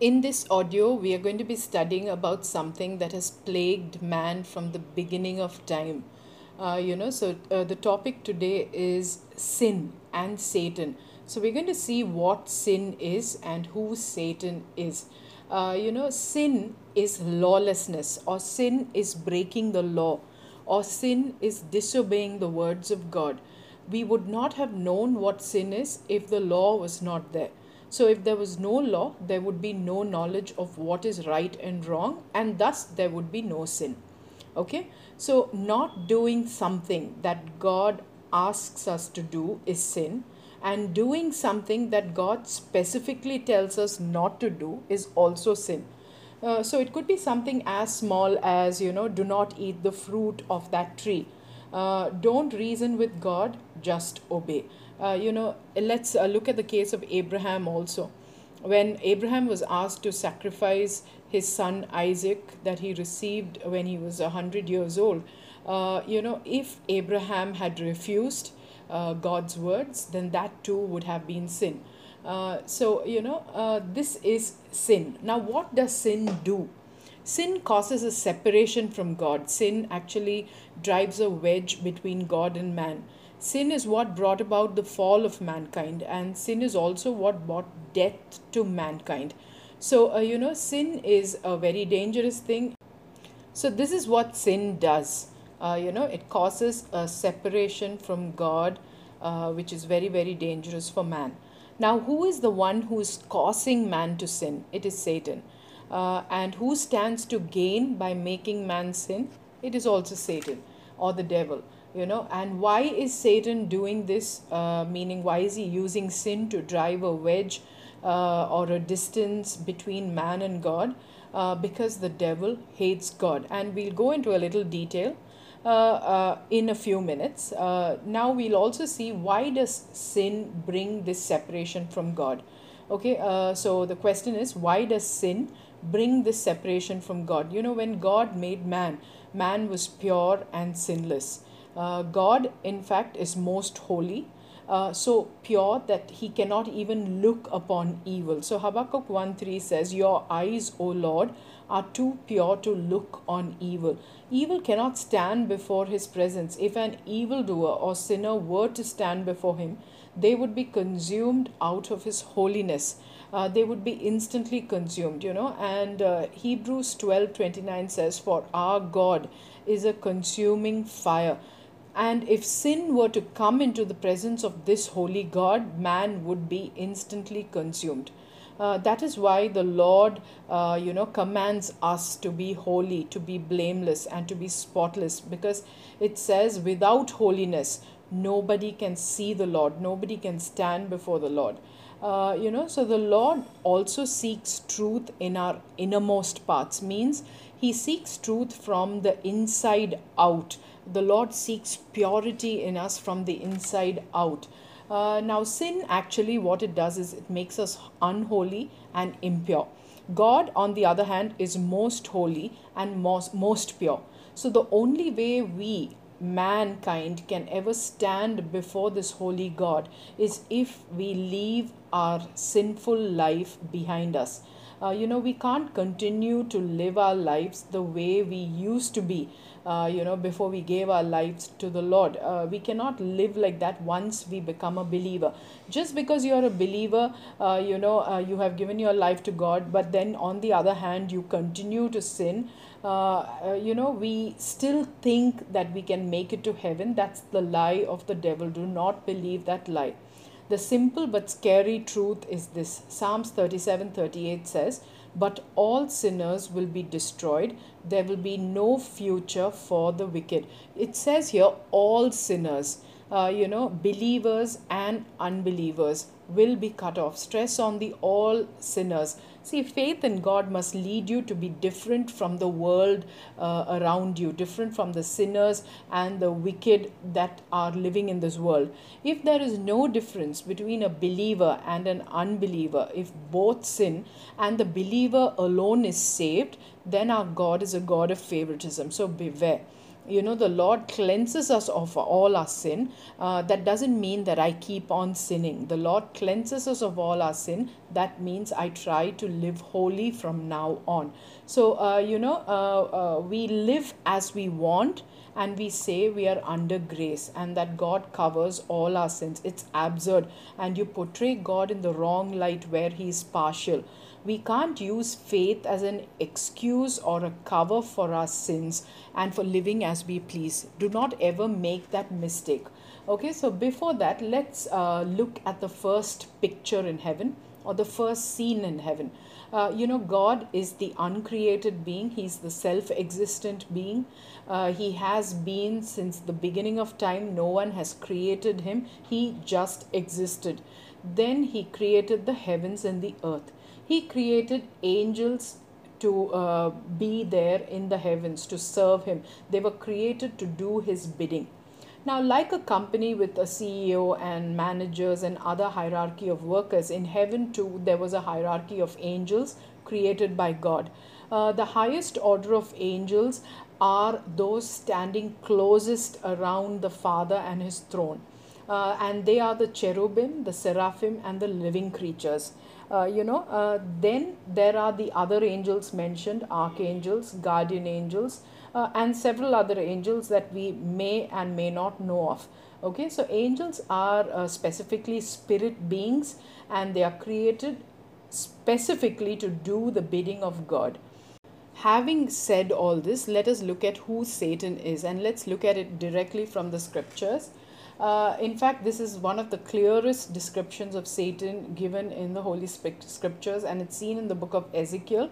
In this audio, we are going to be studying about something that has plagued man from the beginning of time. Uh, you know, so uh, the topic today is sin and Satan. So we're going to see what sin is and who Satan is. Uh, you know, sin is lawlessness, or sin is breaking the law, or sin is disobeying the words of God. We would not have known what sin is if the law was not there. So, if there was no law, there would be no knowledge of what is right and wrong, and thus there would be no sin. Okay, so not doing something that God asks us to do is sin, and doing something that God specifically tells us not to do is also sin. Uh, so, it could be something as small as, you know, do not eat the fruit of that tree. Uh, don't reason with God, just obey. Uh, you know, let's uh, look at the case of Abraham also. When Abraham was asked to sacrifice his son Isaac that he received when he was 100 years old, uh, you know, if Abraham had refused uh, God's words, then that too would have been sin. Uh, so, you know, uh, this is sin. Now, what does sin do? Sin causes a separation from God. Sin actually drives a wedge between God and man. Sin is what brought about the fall of mankind, and sin is also what brought death to mankind. So, uh, you know, sin is a very dangerous thing. So, this is what sin does. Uh, you know, it causes a separation from God, uh, which is very, very dangerous for man. Now, who is the one who is causing man to sin? It is Satan. Uh, and who stands to gain by making man sin? It is also Satan or the devil you know and why is satan doing this? Uh, meaning why is he using sin to drive a wedge uh, or a distance between man and god? Uh, because the devil hates god. And we'll go into a little detail uh, uh, in a few minutes. Uh, now we'll also see why does sin bring this separation from god? Okay so the question is why does sin bring this separation from god? You know when god made man man was pure and sinless uh, God, in fact, is most holy, uh, so pure that he cannot even look upon evil. So Habakkuk 1 3 says, Your eyes, O Lord, are too pure to look on evil. Evil cannot stand before his presence. If an evildoer or sinner were to stand before him, they would be consumed out of his holiness. Uh, they would be instantly consumed, you know. And uh, Hebrews 12 29 says, For our God is a consuming fire. And if sin were to come into the presence of this holy God, man would be instantly consumed. Uh, that is why the Lord, uh, you know, commands us to be holy, to be blameless, and to be spotless, because it says, without holiness, nobody can see the Lord, nobody can stand before the Lord. Uh, you know, so the Lord also seeks truth in our innermost parts, means He seeks truth from the inside out the Lord seeks purity in us from the inside out. Uh, now, sin actually, what it does is it makes us unholy and impure. God, on the other hand, is most holy and most, most pure. So, the only way we, mankind, can ever stand before this holy God is if we leave our sinful life behind us. Uh, you know, we can't continue to live our lives the way we used to be uh, you know, before we gave our lives to the Lord. Uh, we cannot live like that once we become a believer. Just because you're a believer, uh, you know, uh, you have given your life to God, but then on the other hand, you continue to sin. Uh, uh, you know, we still think that we can make it to heaven. That's the lie of the devil. Do not believe that lie. The simple but scary truth is this Psalms 37 38 says, but all sinners will be destroyed. There will be no future for the wicked. It says here, all sinners, uh, you know, believers and unbelievers will be cut off. Stress on the all sinners. See, faith in God must lead you to be different from the world uh, around you, different from the sinners and the wicked that are living in this world. If there is no difference between a believer and an unbeliever, if both sin and the believer alone is saved, then our God is a God of favoritism. So beware you know the lord cleanses us of all our sin uh, that doesn't mean that i keep on sinning the lord cleanses us of all our sin that means I try to live holy from now on. So, uh, you know, uh, uh, we live as we want and we say we are under grace and that God covers all our sins. It's absurd. And you portray God in the wrong light where He is partial. We can't use faith as an excuse or a cover for our sins and for living as we please. Do not ever make that mistake. Okay, so before that, let's uh, look at the first picture in heaven or the first scene in heaven. Uh, you know, God is the uncreated being, He's the self existent being. Uh, he has been since the beginning of time, no one has created Him, He just existed. Then He created the heavens and the earth. He created angels to uh, be there in the heavens to serve Him, they were created to do His bidding. Now, like a company with a CEO and managers and other hierarchy of workers, in heaven too, there was a hierarchy of angels created by God. Uh, the highest order of angels are those standing closest around the Father and his throne. Uh, and they are the cherubim, the seraphim, and the living creatures. Uh, you know, uh, then there are the other angels mentioned archangels, guardian angels, uh, and several other angels that we may and may not know of. Okay, so angels are uh, specifically spirit beings and they are created specifically to do the bidding of God. Having said all this, let us look at who Satan is and let's look at it directly from the scriptures. Uh, in fact, this is one of the clearest descriptions of Satan given in the Holy Scriptures, and it's seen in the book of Ezekiel,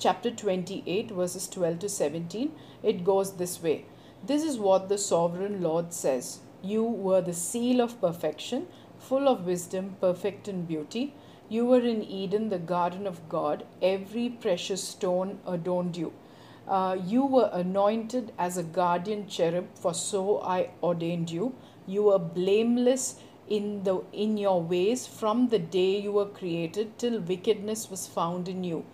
chapter 28, verses 12 to 17. It goes this way This is what the sovereign Lord says You were the seal of perfection, full of wisdom, perfect in beauty. You were in Eden, the garden of God. Every precious stone adorned you. Uh, you were anointed as a guardian cherub, for so I ordained you. You were blameless in the in your ways from the day you were created till wickedness was found in you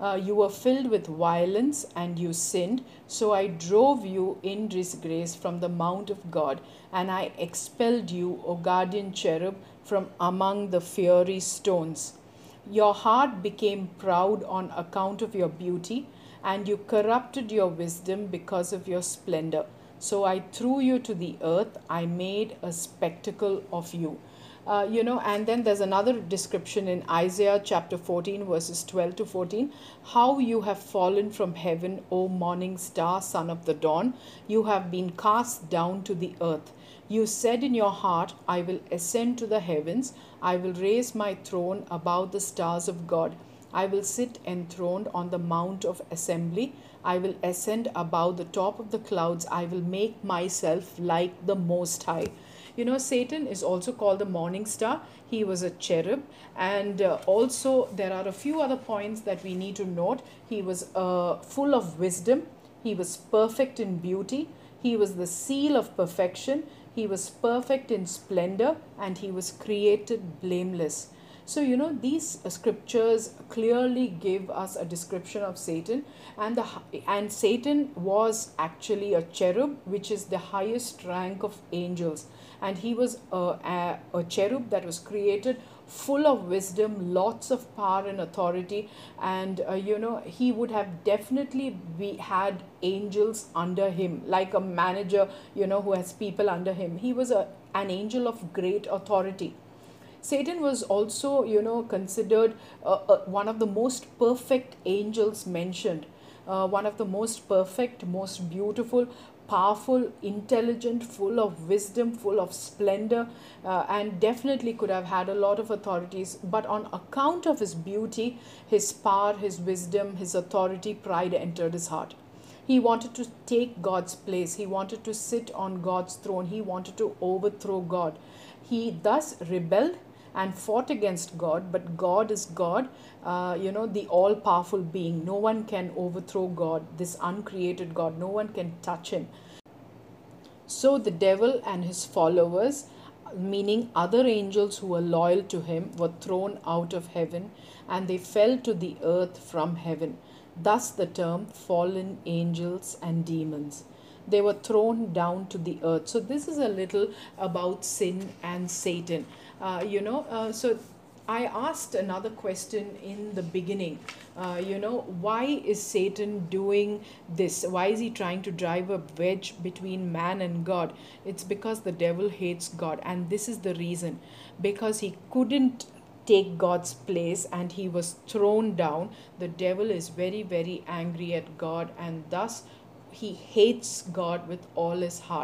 uh, you were filled with violence and you sinned. So I drove you in disgrace from the mount of God, and I expelled you, O guardian cherub, from among the fiery stones. Your heart became proud on account of your beauty, and you corrupted your wisdom because of your splendor. So I threw you to the earth, I made a spectacle of you. Uh, you know, and then there's another description in Isaiah chapter 14, verses 12 to 14. How you have fallen from heaven, O morning star, son of the dawn. You have been cast down to the earth. You said in your heart, I will ascend to the heavens. I will raise my throne above the stars of God. I will sit enthroned on the mount of assembly. I will ascend above the top of the clouds. I will make myself like the Most High. You know, Satan is also called the morning star. He was a cherub. And uh, also, there are a few other points that we need to note. He was uh, full of wisdom, he was perfect in beauty, he was the seal of perfection, he was perfect in splendor, and he was created blameless. So, you know, these scriptures clearly give us a description of Satan, and, the, and Satan was actually a cherub, which is the highest rank of angels and he was a, a, a cherub that was created full of wisdom, lots of power and authority, and uh, you know he would have definitely be had angels under him, like a manager, you know, who has people under him. He was a an angel of great authority. Satan was also, you know, considered uh, uh, one of the most perfect angels mentioned. Uh, one of the most perfect, most beautiful, powerful, intelligent, full of wisdom, full of splendor, uh, and definitely could have had a lot of authorities. But on account of his beauty, his power, his wisdom, his authority, pride entered his heart. He wanted to take God's place. He wanted to sit on God's throne. He wanted to overthrow God. He thus rebelled and fought against God, but God is God, uh, you know, the all powerful being. No one can overthrow God, this uncreated God. No one can touch him. So the devil and his followers, meaning other angels who were loyal to him, were thrown out of heaven and they fell to the earth from heaven. Thus the term fallen angels and demons they were thrown down to the earth. So, this is a little about sin and Satan. Uh, you know, uh, so I asked another question in the beginning. Uh, you know, why is Satan doing this? Why is he trying to drive a wedge between man and God? It's because the devil hates God, and this is the reason because he couldn't take God's place and he was thrown down. The devil is very, very angry at God, and thus he hates God with all his heart.